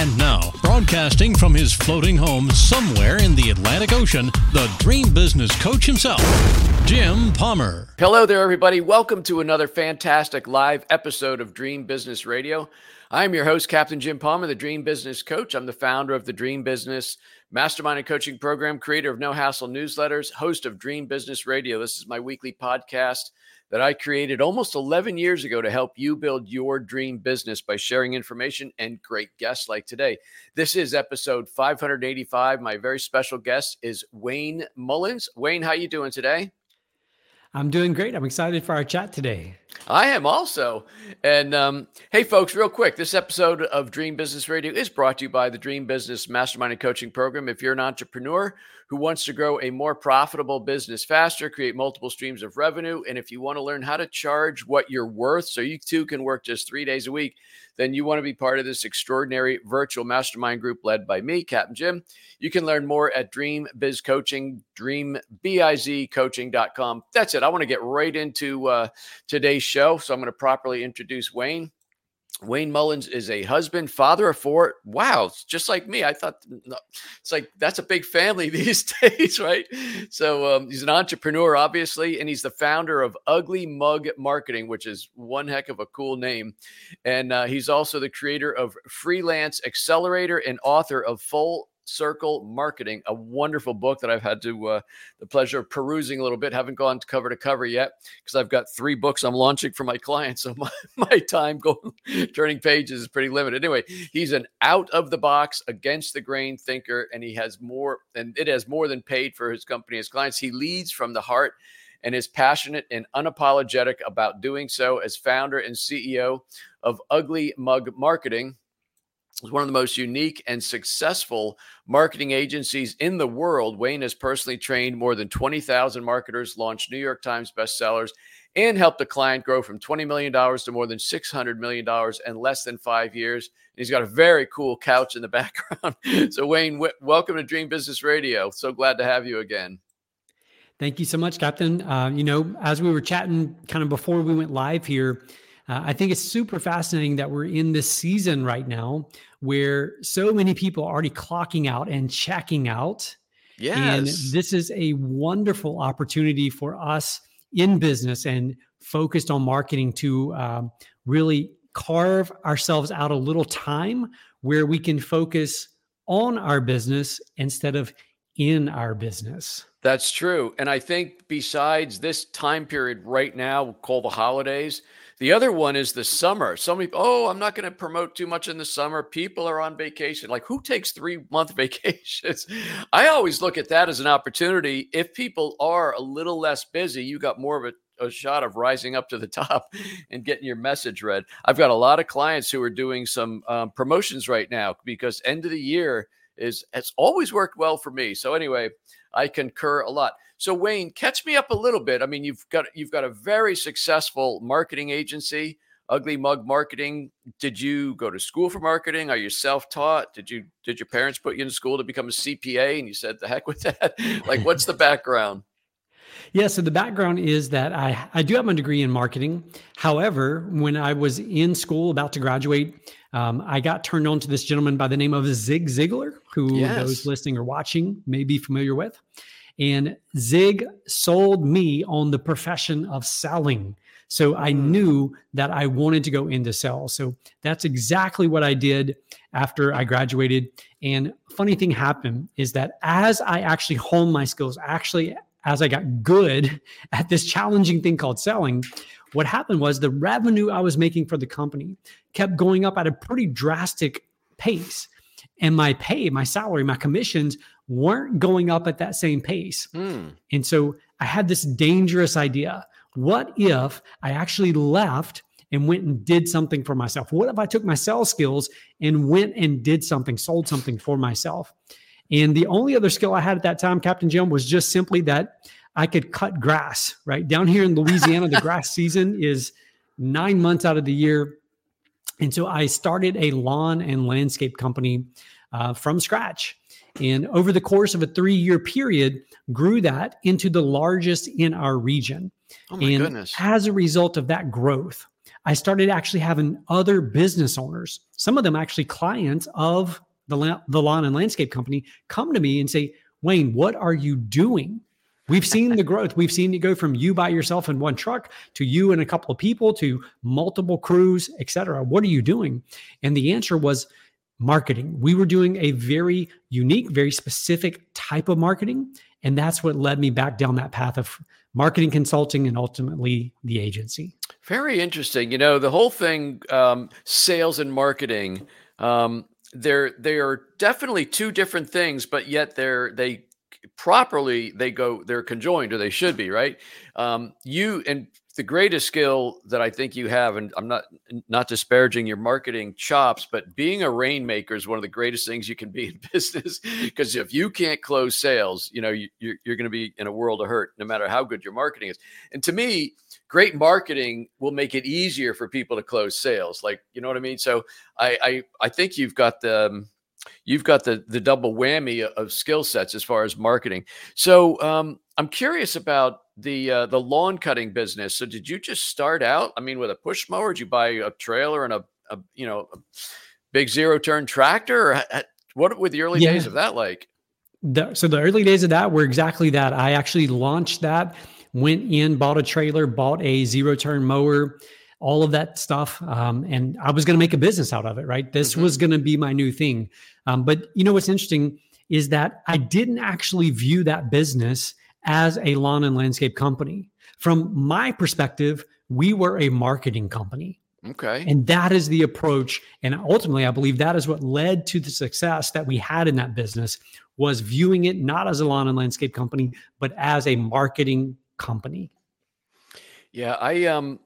And now, broadcasting from his floating home somewhere in the Atlantic Ocean, the dream business coach himself, Jim Palmer. Hello there, everybody. Welcome to another fantastic live episode of Dream Business Radio. I'm your host, Captain Jim Palmer, the Dream Business Coach. I'm the founder of the Dream Business Mastermind and Coaching Program, creator of No Hassle Newsletters, host of Dream Business Radio. This is my weekly podcast that I created almost 11 years ago to help you build your dream business by sharing information and great guests like today. This is episode 585. My very special guest is Wayne Mullins. Wayne, how you doing today? I'm doing great. I'm excited for our chat today. I am also. And um, hey, folks, real quick this episode of Dream Business Radio is brought to you by the Dream Business Mastermind and Coaching Program. If you're an entrepreneur who wants to grow a more profitable business faster, create multiple streams of revenue, and if you want to learn how to charge what you're worth so you too can work just three days a week, then you want to be part of this extraordinary virtual mastermind group led by me, Captain Jim. You can learn more at Dream Biz Coaching, dreambizcoaching.com. That's it. I want to get right into uh, today's show. So I'm going to properly introduce Wayne. Wayne Mullins is a husband, father of four. Wow, just like me. I thought it's like that's a big family these days, right? So um, he's an entrepreneur, obviously, and he's the founder of Ugly Mug Marketing, which is one heck of a cool name. And uh, he's also the creator of Freelance Accelerator and author of Full Circle Marketing, a wonderful book that I've had to uh, the pleasure of perusing a little bit. Haven't gone to cover to cover yet because I've got three books I'm launching for my clients, so my, my time going turning pages is pretty limited. Anyway, he's an out of the box, against the grain thinker, and he has more and it has more than paid for his company, his clients. He leads from the heart and is passionate and unapologetic about doing so as founder and CEO of Ugly Mug Marketing is one of the most unique and successful marketing agencies in the world. Wayne has personally trained more than 20,000 marketers, launched New York Times bestsellers, and helped a client grow from $20 million to more than $600 million in less than five years. And he's got a very cool couch in the background. so, Wayne, w- welcome to Dream Business Radio. So glad to have you again. Thank you so much, Captain. Uh, you know, as we were chatting kind of before we went live here, uh, I think it's super fascinating that we're in this season right now where so many people are already clocking out and checking out. Yes. And this is a wonderful opportunity for us in business and focused on marketing to um, really carve ourselves out a little time where we can focus on our business instead of in our business. That's true. And I think besides this time period right now, called the holidays, the other one is the summer. So many, oh, I'm not going to promote too much in the summer. People are on vacation. Like, who takes three month vacations? I always look at that as an opportunity. If people are a little less busy, you got more of a, a shot of rising up to the top and getting your message read. I've got a lot of clients who are doing some um, promotions right now because end of the year is has always worked well for me. So anyway, I concur a lot. So Wayne, catch me up a little bit. I mean, you've got you've got a very successful marketing agency, Ugly Mug Marketing. Did you go to school for marketing? Are you self-taught? Did you did your parents put you in school to become a CPA and you said the heck with that? like what's the background? Yeah, so the background is that I, I do have my degree in marketing. However, when I was in school about to graduate, um, I got turned on to this gentleman by the name of Zig Ziglar, who yes. those listening or watching may be familiar with. And Zig sold me on the profession of selling. So I hmm. knew that I wanted to go into sales. So that's exactly what I did after I graduated. And funny thing happened is that as I actually honed my skills, actually as I got good at this challenging thing called selling, what happened was the revenue I was making for the company kept going up at a pretty drastic pace. And my pay, my salary, my commissions weren't going up at that same pace. Mm. And so I had this dangerous idea. What if I actually left and went and did something for myself? What if I took my sales skills and went and did something, sold something for myself? And the only other skill I had at that time, Captain Jim, was just simply that I could cut grass, right? Down here in Louisiana, the grass season is nine months out of the year. And so I started a lawn and landscape company uh, from scratch. And over the course of a three year period, grew that into the largest in our region. Oh my and goodness. as a result of that growth, I started actually having other business owners, some of them actually clients of the, la- the lawn and landscape company, come to me and say, Wayne, what are you doing? We've seen the growth. We've seen it go from you by yourself in one truck to you and a couple of people to multiple crews, et cetera. What are you doing? And the answer was marketing. We were doing a very unique, very specific type of marketing. And that's what led me back down that path of marketing consulting and ultimately the agency. Very interesting. You know, the whole thing, um, sales and marketing, um, they're they are definitely two different things, but yet they're they properly they go they're conjoined or they should be right. Um, you and the greatest skill that I think you have, and I'm not not disparaging your marketing chops, but being a rainmaker is one of the greatest things you can be in business. Because if you can't close sales, you know you, you're, you're going to be in a world of hurt, no matter how good your marketing is. And to me, great marketing will make it easier for people to close sales. Like you know what I mean. So I I, I think you've got the um, you've got the the double whammy of skill sets as far as marketing. So um, I'm curious about the uh, the lawn cutting business. So did you just start out? I mean, with a push mower? Did you buy a trailer and a, a you know a big zero turn tractor? Or what were the early Yeah. days of that like? The, so the early days of that were exactly that. I actually launched that, went in, bought a trailer, bought a zero turn mower, all of that stuff, um, and I was going to make a business out of it. Right, this Mhm. was going to be my new thing. Um, but you know what's interesting is that I didn't actually view that business as a lawn and landscape company. From my perspective, we were a marketing company. Okay. And that is the approach. And ultimately, I believe that is what led to the success that we had in that business was viewing it not as a lawn and landscape company, but as a marketing company. Yeah, I um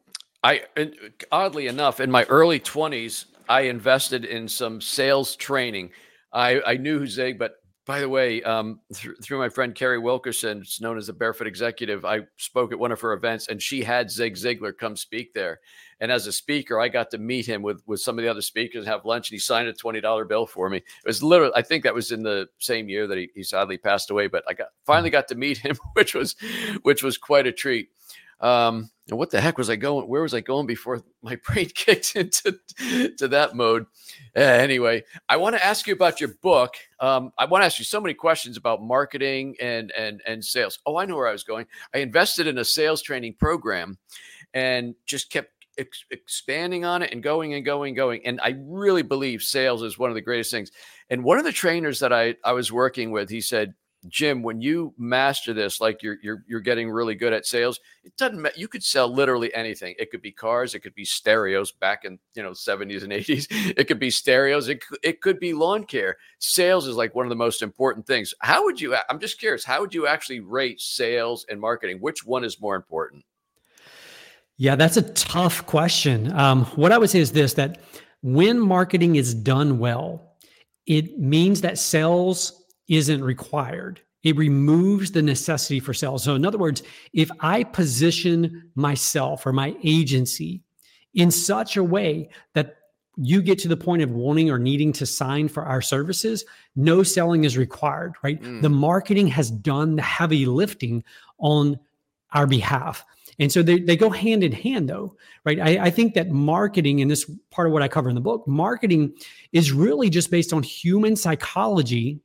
I and oddly enough in my early 20s I invested in some sales training. I I knew Zig, but by the way, um, through, through my friend Carrie Wilkerson, it's known as the Barefoot Executive, I spoke at one of her events, and she had Zig Ziglar come speak there. And as a speaker, I got to meet him with with some of the other speakers, and have lunch, and he signed a twenty dollar bill for me. It was literally, I think that was in the same year that he, he sadly passed away. But I got finally got to meet him, which was which was quite a treat. Um, and what the heck was I going? Where was I going before my brain kicked into to that mode? Uh, anyway, I want to ask you about your book. Um, I want to ask you so many questions about marketing and and and sales. Oh, I know where I was going. I invested in a sales training program, and just kept ex- expanding on it and going and going and going. And I really believe sales is one of the greatest things. And one of the trainers that I I was working with, he said, Jim, when you master this, like you're you're you're getting really good at sales, it doesn't matter. You could sell literally anything. It could be cars, it could be stereos back in you know 70s and 80s. It could be stereos, it it could be lawn care. Sales is like one of the most important things. How would you I'm just curious, how would you actually rate sales and marketing? Which one is more important? Yeah, that's a tough question. Um, what I would say is this that when marketing is done well, it means that sales isn't required. It removes the necessity for sales. So, in other words, if I position myself or my agency in such a way that you get to the point of wanting or needing to sign for our services, no selling is required, right? Mm. The marketing has done the heavy lifting on our behalf. And so they, they go hand in hand, though, right? I, I think that marketing, and this part of what I cover in the book, marketing is really just based on human psychology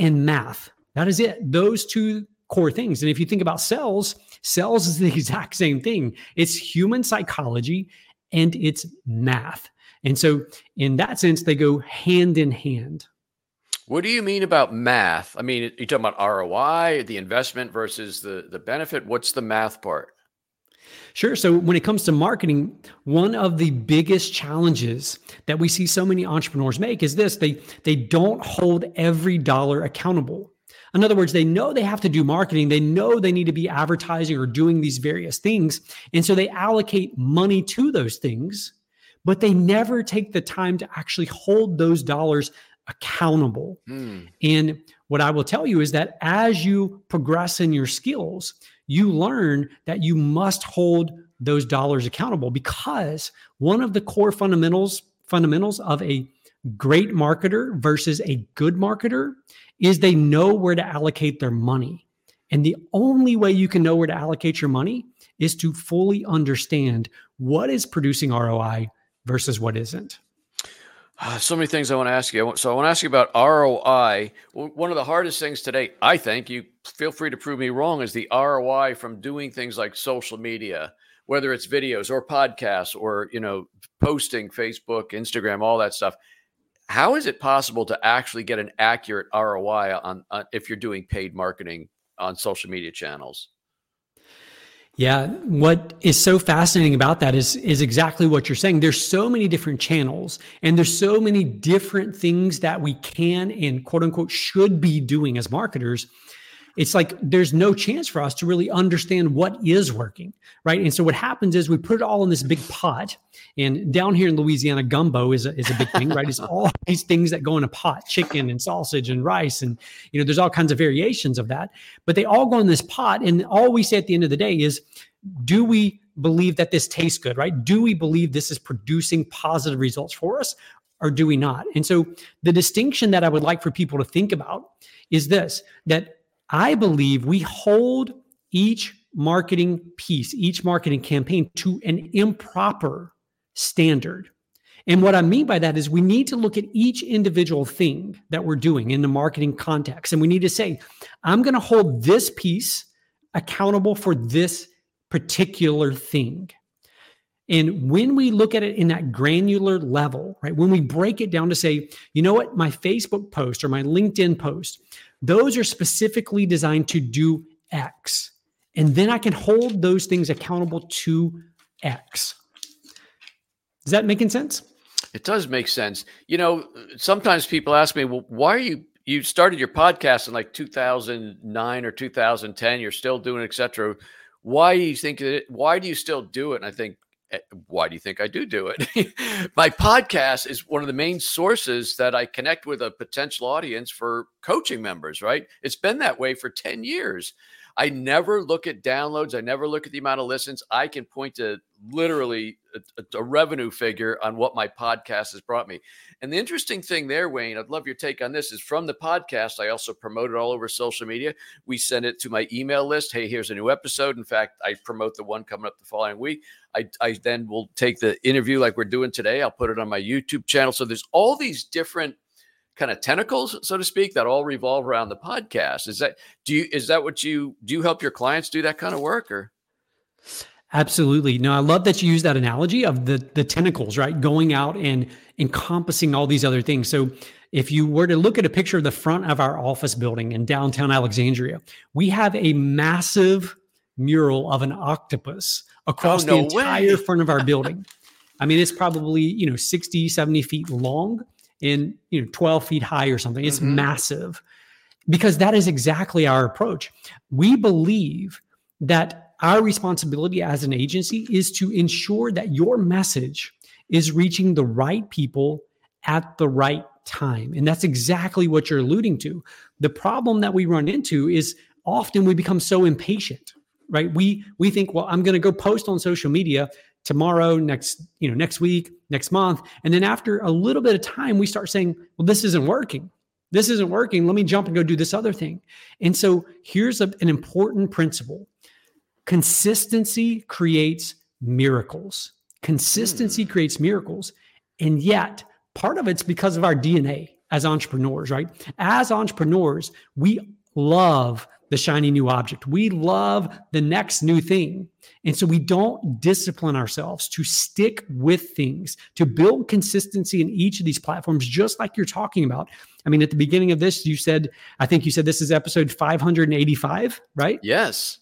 and math. That is it. Those two core things. And if you think about cells, cells is the exact same thing. It's human psychology and it's math. And so, in that sense, they go hand in hand. What do you mean about math? I mean, you're talking about ROI, the investment versus the the benefit. What's the math part? Sure. So when it comes to marketing, one of the biggest challenges that we see so many entrepreneurs make is this they they don't hold every dollar accountable. In other words, they know they have to do marketing, they know they need to be advertising or doing these various things, and so they allocate money to those things, but they never take the time to actually hold those dollars accountable. Hmm. And what I will tell you is that as you progress in your skills, you learn that you must hold those dollars accountable because one of the core fundamentals fundamentals of a great marketer versus a good marketer is they know where to allocate their money. And the only way you can know where to allocate your money is to fully understand what is producing ROI versus what isn't. Uh, so many things I want to ask you. So I want to ask you about ROI. One of the hardest things today, I think, you feel free to prove me wrong, is the ROI from doing things like social media, whether it's videos or podcasts or you know posting, Facebook, Instagram, all that stuff. How is it possible to actually get an accurate ROI on, on if you're doing paid marketing on social media channels? Yeah, what is so fascinating about that is is exactly what you're saying. There's so many different channels and there's so many different things that we can and quote unquote should be doing as marketers it's like there's no chance for us to really understand what is working, right? And so what happens is we put it all in this big pot. And down here in Louisiana, gumbo is a, is a big thing, right? It's all these things that go in a pot, chicken and sausage and rice. And, you know, there's all kinds of variations of that, but they all go in this pot. And all we say at the end of the day is, do we believe that this tastes good, right? Do we believe this is producing positive results for us or do we not? And so the distinction that I would like for people to think about is this that I believe we hold each marketing piece, each marketing campaign to an improper standard. And what I mean by that is we need to look at each individual thing that we're doing in the marketing context. And we need to say, I'm going to hold this piece accountable for this particular thing. And when we look at it in that granular level, right, when we break it down to say, you know what, my Facebook post or my LinkedIn post, those are specifically designed to do X. And then I can hold those things accountable to X. Is that making sense? It does make sense. You know, sometimes people ask me, well, why are you you started your podcast in like 2009 or 2010 you're still doing etc why do you think that why do you still do it and i think Eh, why do you think I do do it? My podcast is one of the main sources that I connect with a potential audience for coaching members, right? It's been that way for 10 years. I never look at downloads. I never look at the amount of listens. I can point to literally a, a, revenue figure on what my podcast has brought me. And the interesting thing there, Wayne, I'd love your take on this, is from the podcast, I also promote it all over social media. We send it to my email list. Hey, here's a new episode. In fact, I promote the one coming up the following week. I, I then will take the interview like we're doing today. I'll put it on my YouTube channel. So there's all these different – kind of tentacles, so to speak, that all revolve around the podcast. Is that do you is that what you do you help your clients do that kind of work or Absolutely. No, I love that you use that analogy of the the tentacles, right? Going out and encompassing all these other things. So if you were to look at a picture of the front of our office building in downtown Alexandria, we have a massive mural of an octopus across oh, no the entire way. front of our building. I mean, it's probably, you know, 60, 70 feet long in you know 12 feet high or something. It's mm-hmm. massive because that is exactly our approach. We believe that our responsibility as an agency is to ensure that your message is reaching the right people at the right time. And that's exactly what you're alluding to. The problem that we run into is often we become so impatient right? We we think well i'm going to go post on social media tomorrow, next, you know, next week, next month. And then after a little bit of time, we start saying, well, this isn't working. This isn't working. Let me jump and go do this other thing. And so here's a, an important principle consistency creates miracles. Consistency mm. creates miracles. And yet, part of it's because of our DNA as entrepreneurs, right? As entrepreneurs, we love the shiny new object. We love the next new thing. And so we don't discipline ourselves to stick with things, to build consistency in each of these platforms, just like you're talking about. I mean, at the beginning of this, you said, I think you said this is episode 585, right? Yes.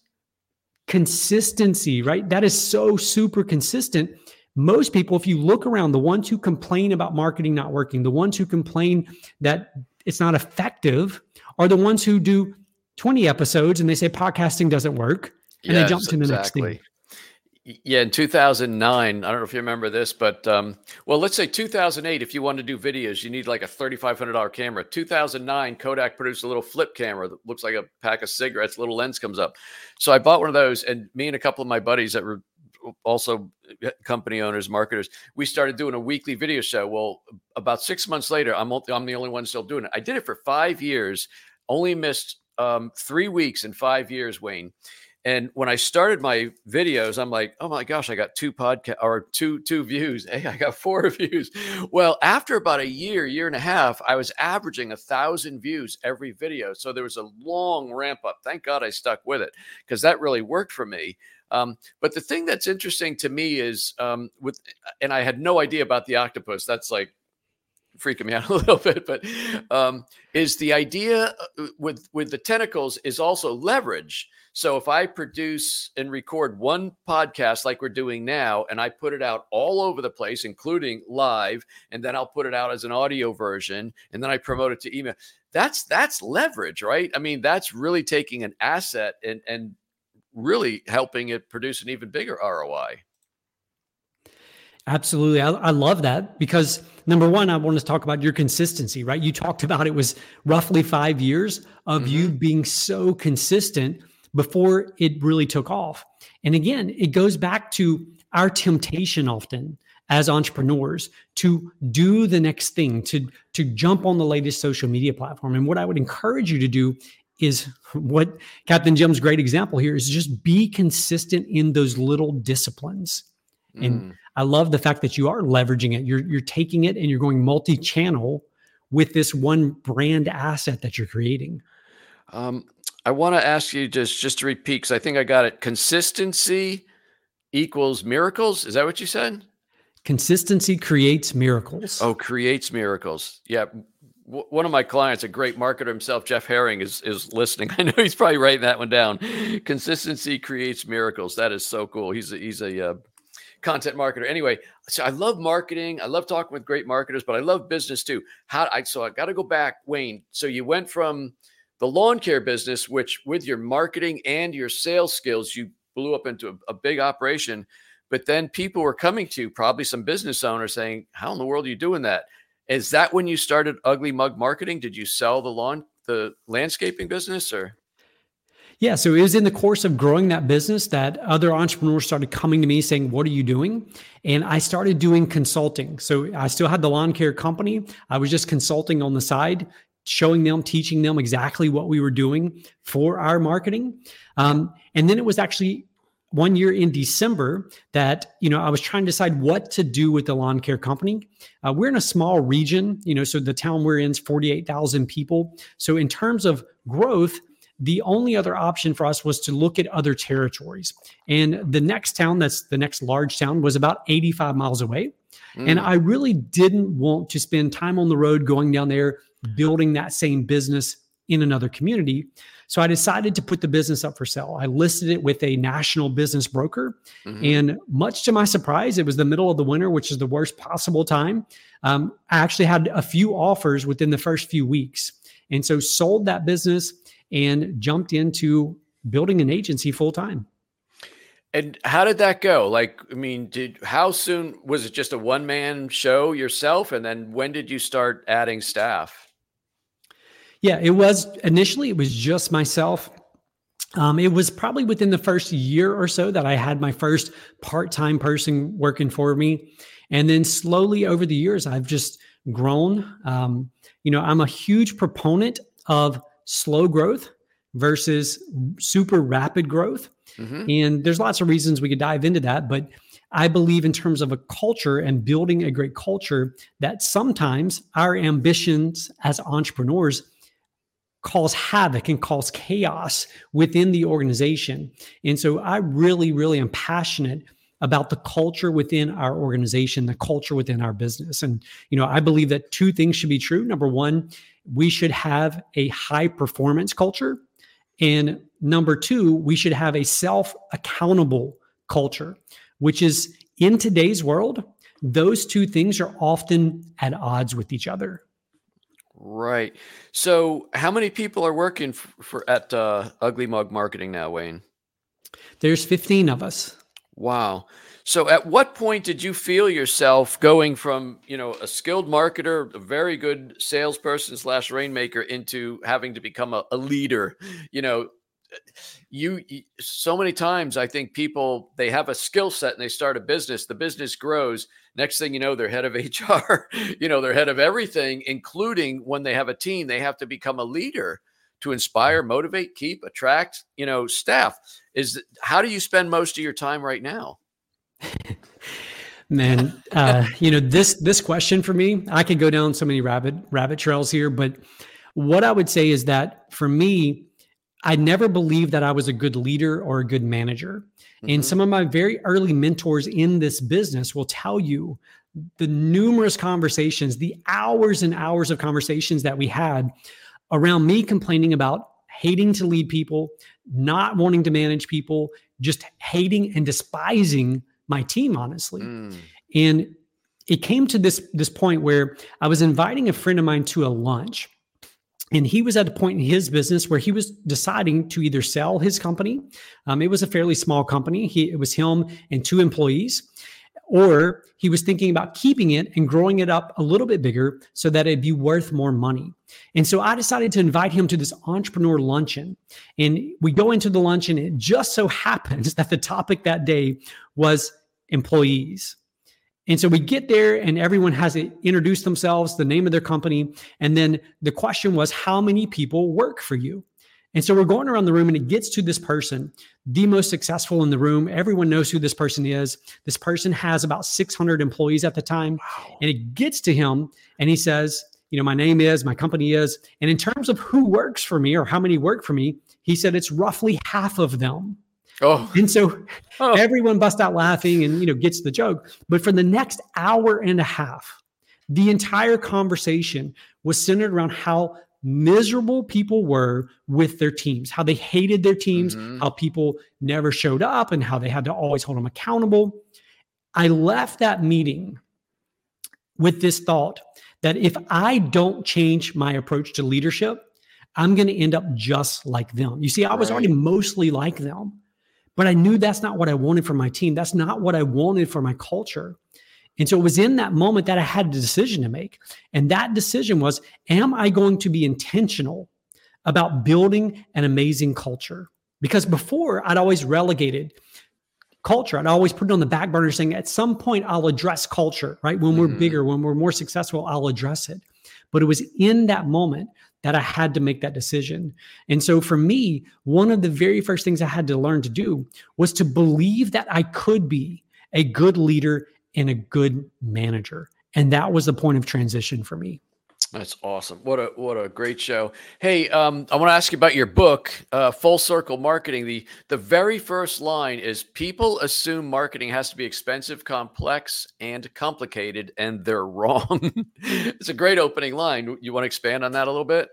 Consistency, right? That is so super consistent. Most people, if you look around, the ones who complain about marketing not working, the ones who complain that it's not effective, are the ones who do 20 episodes and they say podcasting doesn't work and yes, they jump to the exactly. next thing. Yeah, in 2009, I don't know if you remember this, but um, well, let's say 2008. If you want to do videos, you need like a $3,500 camera. 2009, Kodak produced a little flip camera that looks like a pack of cigarettes. Little lens comes up. So I bought one of those, and me and a couple of my buddies that were also uh, company owners, marketers, we started doing a weekly video show. Well, about six months later, I'm I'm the only one still doing it. I did it for five years, only missed um, three weeks in five years, Wayne. And when I started my videos, I'm like, oh my gosh, I got two podcast or two two views. Hey, I got four views. Well, after about a year, year and a half, I was averaging a thousand views every video. So there was a long ramp up. Thank God I stuck with it because that really worked for me. Um, but the thing that's interesting to me is um, with, and I had no idea about the octopus. That's like freaking me out a little bit, but um, is the idea uh, with with the tentacles is also leverage. So if I produce and record one podcast like we're doing now, and I put it out all over the place, including live, and then I'll put it out as an audio version, and then I promote it to email. That's that's leverage, right? I mean, that's really taking an asset and and really helping it produce an even bigger ROI. Absolutely. I, I, love that because number one, I want to talk about your consistency, right? You talked about it was roughly five years of mm-hmm. you being so consistent before it really took off. And again, it goes back to our temptation often as entrepreneurs to do the next thing, to, to jump on the latest social media platform. And what I would encourage you to do is what Captain Jim's great example here is just be consistent in those little disciplines. Mm. I love the fact that you are leveraging it. You're you're taking it and you're going multi-channel with this one brand asset that you're creating. Um, I want to ask you just just to repeat because I think I got it. Consistency equals miracles. Is that what you said? Consistency creates miracles. Oh, creates miracles. Yeah one of my clients, a great marketer himself, Jeff Herring, is is listening. I know he's probably writing that one down. Consistency creates miracles. That is so cool. He's a, he's a uh, content marketer. Anyway, so I love marketing. I love talking with great marketers, but I love business too. How I so I got to go back, Wayne. So you went from the lawn care business, which with your marketing and your sales skills, you blew up into a, a big operation. But then people were coming to you, probably some business owners, saying, "How in the world are you doing that?" Is that when you started Ugly Mug Marketing? Did you sell the lawn, the landscaping business, or? Yeah, so it was in the course of growing that business that other entrepreneurs started coming to me saying, What are you doing? And I started doing consulting. So I still had the lawn care company. I was just consulting on the side, showing them, teaching them exactly what we were doing for our marketing. Um, and then it was actually one year in December that you know I was trying to decide what to do with the lawn care company. Uh, we're in a small region, you know, so the town we're in is forty eight thousand people. So in terms of growth, the only other option for us was to look at other territories. And the next town, that's the next large town, was about eighty five miles away. Mm. And I really didn't want to spend time on the road going down there building that same business in another community. So I decided to put the business up for sale. I listed it with a national business broker. Mm-hmm. And much to my surprise, it was the middle of the winter, which is the worst possible time. Um, I actually had a few offers within the first few weeks. And so sold that business and jumped into building an agency full time. And how did that go? Like, I mean, did how soon was it just a one man show yourself? And then when did you start adding staff? Yeah, it was initially, it was just myself. Um, it was probably within the first year or so that I had my first part time person working for me. And then slowly over the years, I've just grown. Um, you know, I'm a huge proponent of slow growth versus super rapid growth. Mm-hmm. And there's lots of reasons we could dive into that. But I believe, in terms of a culture and building a great culture, that sometimes our ambitions as entrepreneurs cause havoc and cause chaos within the organization. And so I really, really am passionate about the culture within our organization, the culture within our business. And, you know, I believe that two things should be true. Number one, we should have a high performance culture. And number two, we should have a self accountable culture, which is in today's world, those two things are often at odds with each other. Right. So, how many people are working for, for at uh, Ugly Mug Marketing now, Wayne? There's 15 of us. Wow. So at what point did you feel yourself going from, you know, a skilled marketer, a very good salesperson slash rainmaker into having to become a, a leader? You know, you, you so many times I think people they have a skill set and they start a business, the business grows. Next thing you know, they're head of HR, you know, they're head of everything, including when they have a team, they have to become a leader to inspire, motivate, keep, attract, you know, staff. Is how do you spend most of your time right now? Man, uh, you know this this question for me, I could go down so many rabbit rabbit trails here, but what I would say is that for me, I never believed that I was a good leader or a good manager. Mm-hmm. And some of my very early mentors in this business will tell you the numerous conversations, the hours and hours of conversations that we had around me complaining about hating to lead people, not wanting to manage people, just hating and despising my team, honestly. Mm. And it came to this this point where I was inviting a friend of mine to a lunch and he was at a point in his business where he was deciding to either sell his company um, it was a fairly small company he, it was him and two employees or he was thinking about keeping it and growing it up a little bit bigger so that it'd be worth more money and so i decided to invite him to this entrepreneur luncheon and we go into the luncheon it just so happens that the topic that day was employees and so we get there and everyone has to introduce themselves, the name of their company. And then the question was, how many people work for you? And so we're going around the room and it gets to this person, the most successful in the room. Everyone knows who this person is. This person has about 600 employees at the time. Wow. And it gets to him and he says, you know, my name is, my company is. And in terms of who works for me or how many work for me, he said it's roughly half of them. Oh. And so oh. everyone busts out laughing and you know gets the joke. But for the next hour and a half, the entire conversation was centered around how miserable people were with their teams, how they hated their teams, mm-hmm. how people never showed up and how they had to always hold them accountable. I left that meeting with this thought that if I don't change my approach to leadership, I'm going to end up just like them. You see, I was right. already mostly like them. But I knew that's not what I wanted for my team. That's not what I wanted for my culture. And so it was in that moment that I had a decision to make. And that decision was Am I going to be intentional about building an amazing culture? Because before I'd always relegated culture. I'd always put it on the back burner saying at some point I'll address culture, right? When we're mm-hmm. bigger, when we're more successful, I'll address it. But it was in that moment that I had to make that decision. And so for me, one of the very first things I had to learn to do was to believe that I could be a good leader and a good manager. And that was the point of transition for me. That's awesome. What a what a great show. Hey, um, I want to ask you about your book, uh, Full Circle Marketing. The the very first line is people assume marketing has to be expensive, complex, and complicated, and they're wrong. it's a great opening line. You want to expand on that a little bit?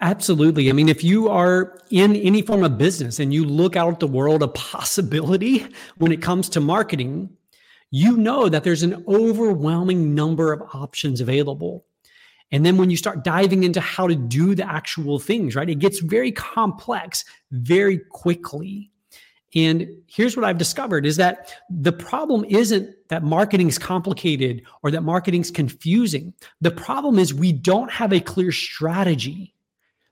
Absolutely. I mean, if you are in any form of business and you look out at the world of possibility when it comes to marketing, you know that there's an overwhelming number of options available. And then when you start diving into how to do the actual things, right, it gets very complex very quickly. And here's what I've discovered is that the problem isn't that marketing is complicated or that marketing's confusing. The problem is we don't have a clear strategy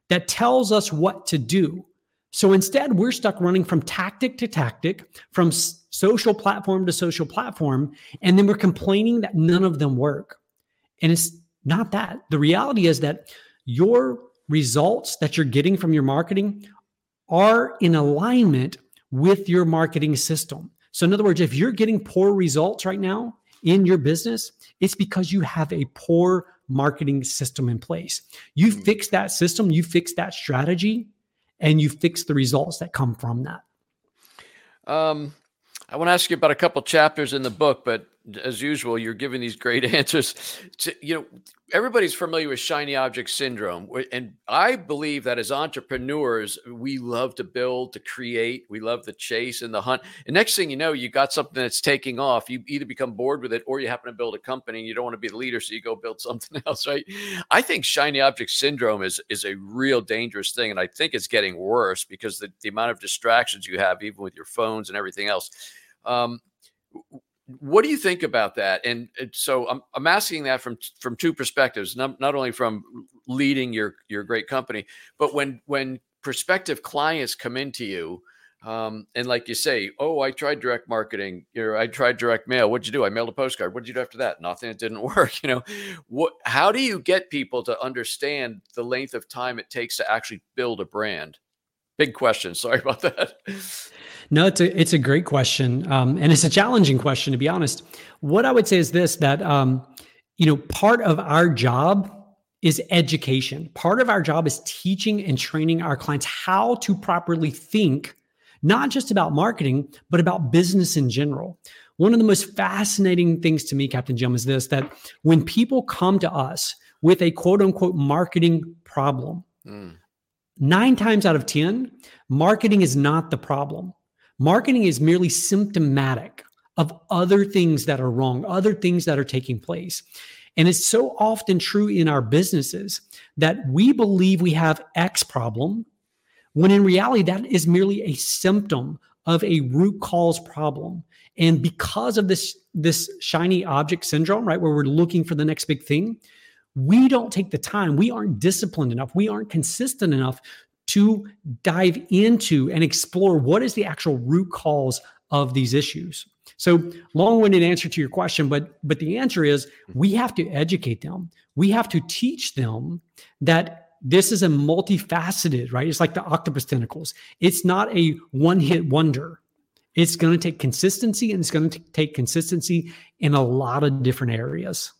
that tells us what to do. So instead, we're stuck running from tactic to tactic, from social platform to social platform, and then we're complaining that none of them work. And it's not that. The reality is that your results that you're getting from your marketing are in alignment with your marketing system. So, in other words, if you're getting poor results right now in your business, it's because you have a poor marketing system in place. You hmm. fix that system, you fix that strategy, and you fix the results that come from that. Um, I want to ask you about a couple chapters in the book, but as usual, you're giving these great answers. To, you know, everybody's familiar with shiny object syndrome, and I believe that as entrepreneurs, we love to build, to create, we love the chase and the hunt. And next thing you know, you got something that's taking off. You either become bored with it, or you happen to build a company and you don't want to be the leader, so you go build something else, right? I think shiny object syndrome is is a real dangerous thing, and I think it's getting worse because the, the amount of distractions you have, even with your phones and everything else. Um, what do you think about that? And, so I'm, I'm asking that from from two perspectives, not, not only from leading your your great company, but when when prospective clients come into you, um, and like you say, oh, I tried direct marketing, know, I tried direct mail. What'd you do? I mailed a postcard. What'd you do after that? Nothing. It didn't work. You know, what? How do you get people to understand the length of time it takes to actually build a brand? Big question. Sorry about that. No, it's a it's a great question, um, and it's a challenging question to be honest. What I would say is this: that um, you know, part of our job is education. Part of our job is teaching and training our clients how to properly think, not just about marketing, but about business in general. One of the most fascinating things to me, Captain Jim, is this: that when people come to us with a quote unquote marketing problem. Mm. Nine times out of 10, marketing is not the problem. Marketing is merely symptomatic of other things that are wrong, other things that are taking place. And it's so often true in our businesses that we believe we have X problem, when in reality, that is merely a symptom of a root cause problem. And because of this, this shiny object syndrome, right, where we're looking for the next big thing, we don't take the time. We aren't disciplined enough. We aren't consistent enough to dive into and explore what is the actual root cause of these issues. So long-winded answer to your question, but but the answer is we have to educate them. We have to teach them that this is a multifaceted, right? It's like the octopus tentacles. It's not a one-hit wonder. It's going to take consistency and it's going to take consistency in a lot of different areas.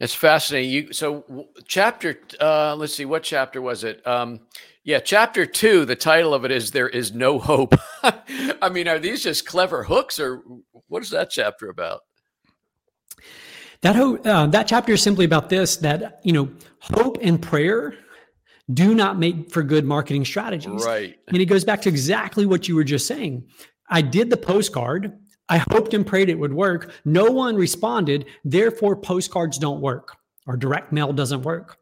It's fascinating. You so chapter. Uh, let's see, what chapter was it? Um, yeah, chapter two. The title of it is "There Is No Hope." I mean, are these just clever hooks, or what is that chapter about? That hope, uh, that chapter is simply about this: that you know, hope and prayer do not make for good marketing strategies. Right. And it goes back to exactly what you were just saying. I did the postcard. I hoped and prayed it would work. No one responded. Therefore, postcards don't work or direct mail doesn't work.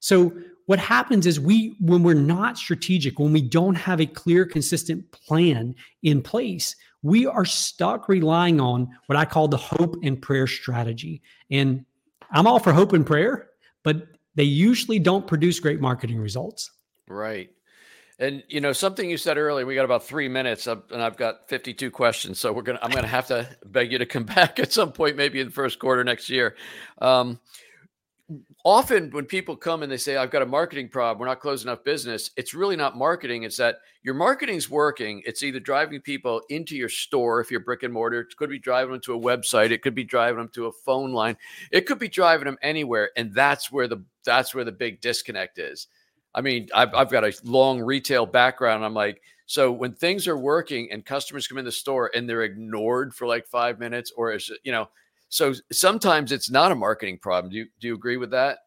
So, what happens is we, when we're not strategic, when we don't have a clear, consistent plan in place, we are stuck relying on what I call the hope and prayer strategy. And I'm all for hope and prayer, but they usually don't produce great marketing results. Right. And you know something you said earlier. We got about three minutes, and I've got fifty-two questions. So we're gonna. I'm gonna have to beg you to come back at some point, maybe in the first quarter next year. Um, often when people come and they say i've got a marketing problem we're not closing enough business it's really not marketing it's that your marketing's working it's either driving people into your store if you're brick and mortar it could be driving them to a website it could be driving them to a phone line it could be driving them anywhere and that's where the that's where the big disconnect is I mean, I've, I've got a long retail background. I'm like, so when things are working and customers come in the store and they're ignored for like five minutes, or is you know, so sometimes it's not a marketing problem. Do you do you agree with that?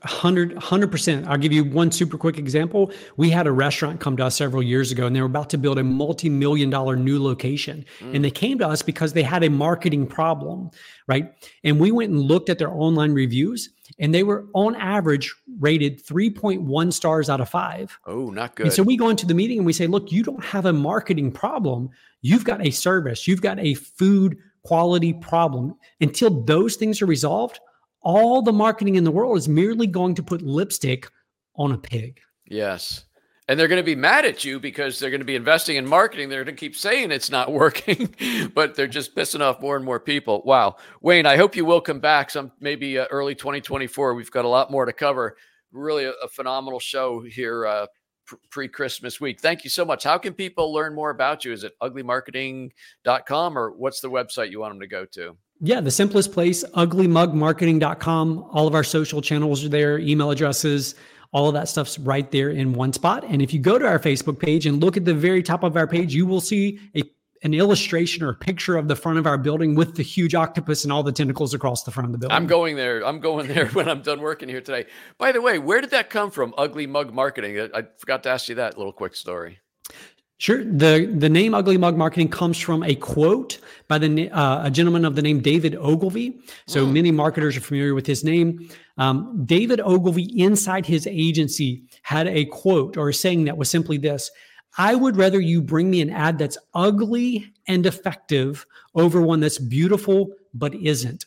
100 100% i'll give you one super quick example we had a restaurant come to us several years ago and they were about to build a multi-million dollar new location mm. and they came to us because they had a marketing problem right and we went and looked at their online reviews and they were on average rated 3.1 stars out of 5 oh not good and so we go into the meeting and we say look you don't have a marketing problem. You've got a service. You've got a food quality problem. Until those things are resolved all the marketing in the world is merely going to put lipstick on a pig. Yes. And they're going to be mad at you because they're going to be investing in marketing. They're going to keep saying it's not working, but they're just pissing off more and more people. Wow. Wayne, I hope you will come back some maybe uh, early 2024. We've got a lot more to cover. Really a, a phenomenal show here uh, pre Christmas week. Thank you so much. How can people learn more about you? Is it uglymarketing.com or what's the website you want them to go to? Yeah, the simplest place, uglymugmarketing.com. All of our social channels are there, email addresses, all of that stuff's right there in one spot. And if you go to our Facebook page and look at the very top of our page, you will see a, an illustration or a picture of the front of our building with the huge octopus and all the tentacles across the front of the building. I'm going there. I'm going there when I'm done working here today. By the way, where did that come from? Ugly Mug Marketing. I, I forgot to ask you that little quick story. Sure. the The name "Ugly Mug Marketing" comes from a quote by the uh, a gentleman of the name David Ogilvy. So mm. many marketers are familiar with his name. Um, David Ogilvy, inside his agency, had a quote or a saying that was simply this: "I would rather you bring me an ad that's ugly and effective over one that's beautiful but isn't."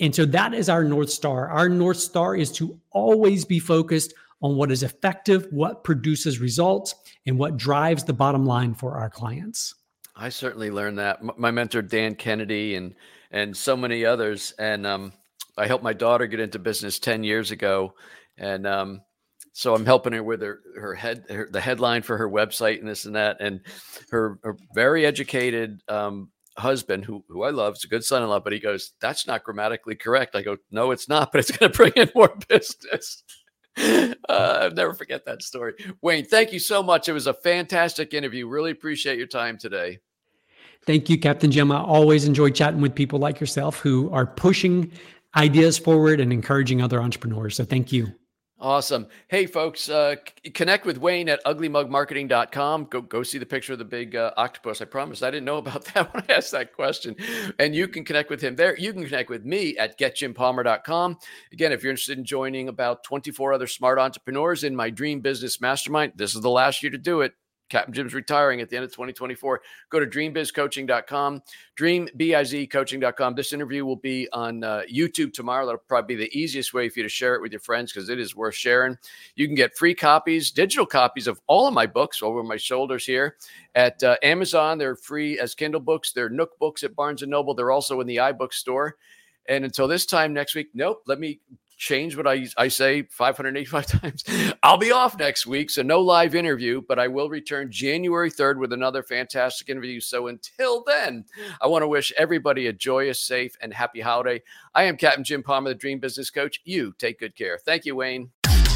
And so that is our north star. Our north star is to always be focused on what is effective, what produces results, and what drives the bottom line for our clients. I certainly learned that. My mentor Dan Kennedy and and so many others, and um, I helped my daughter get into business ten years ago, and um, so I'm helping her with her her head her, the headline for her website and this and that, and her, her very educated um, husband who who I love, is a good son-in-law, but he goes, "That's not grammatically correct." I go, "No, it's not, but it's going to bring in more business." Uh, I'll never forget that story. Wayne, thank you so much. It was a fantastic interview. Really appreciate your time today. Thank you, Captain Jim. I always enjoy chatting with people like yourself who are pushing ideas forward and encouraging other entrepreneurs. So thank you. Awesome. Hey, folks, uh, c- connect with Wayne at uglymugmarketing.com. Go, go see the picture of the big uh, octopus. I promise I didn't know about that when I asked that question. And you can connect with him there. You can connect with me at getjimpalmer.com. Again, if you're interested in joining about 24 other smart entrepreneurs in my dream business mastermind, this is the last year to do it. Captain Jim's retiring at the end of 2024. Go to dreambizcoaching.com, dreambizcoaching.com. This interview will be on uh, YouTube tomorrow. That'll probably be the easiest way for you to share it with your friends because it is worth sharing. You can get free copies, digital copies of all of my books over my shoulders here at uh, Amazon. They're free as Kindle books. They're Nook books at Barnes and Noble. They're also in the iBook store. And until this time next week, nope, let me change what I, I say 585 times. I'll be off next week, so no live interview, but I will return January 3rd with another fantastic interview. So until then, I want to wish everybody a joyous, safe, and happy holiday. I am Captain Jim Palmer, the Dream Business Coach. You take good care. Thank you, Wayne.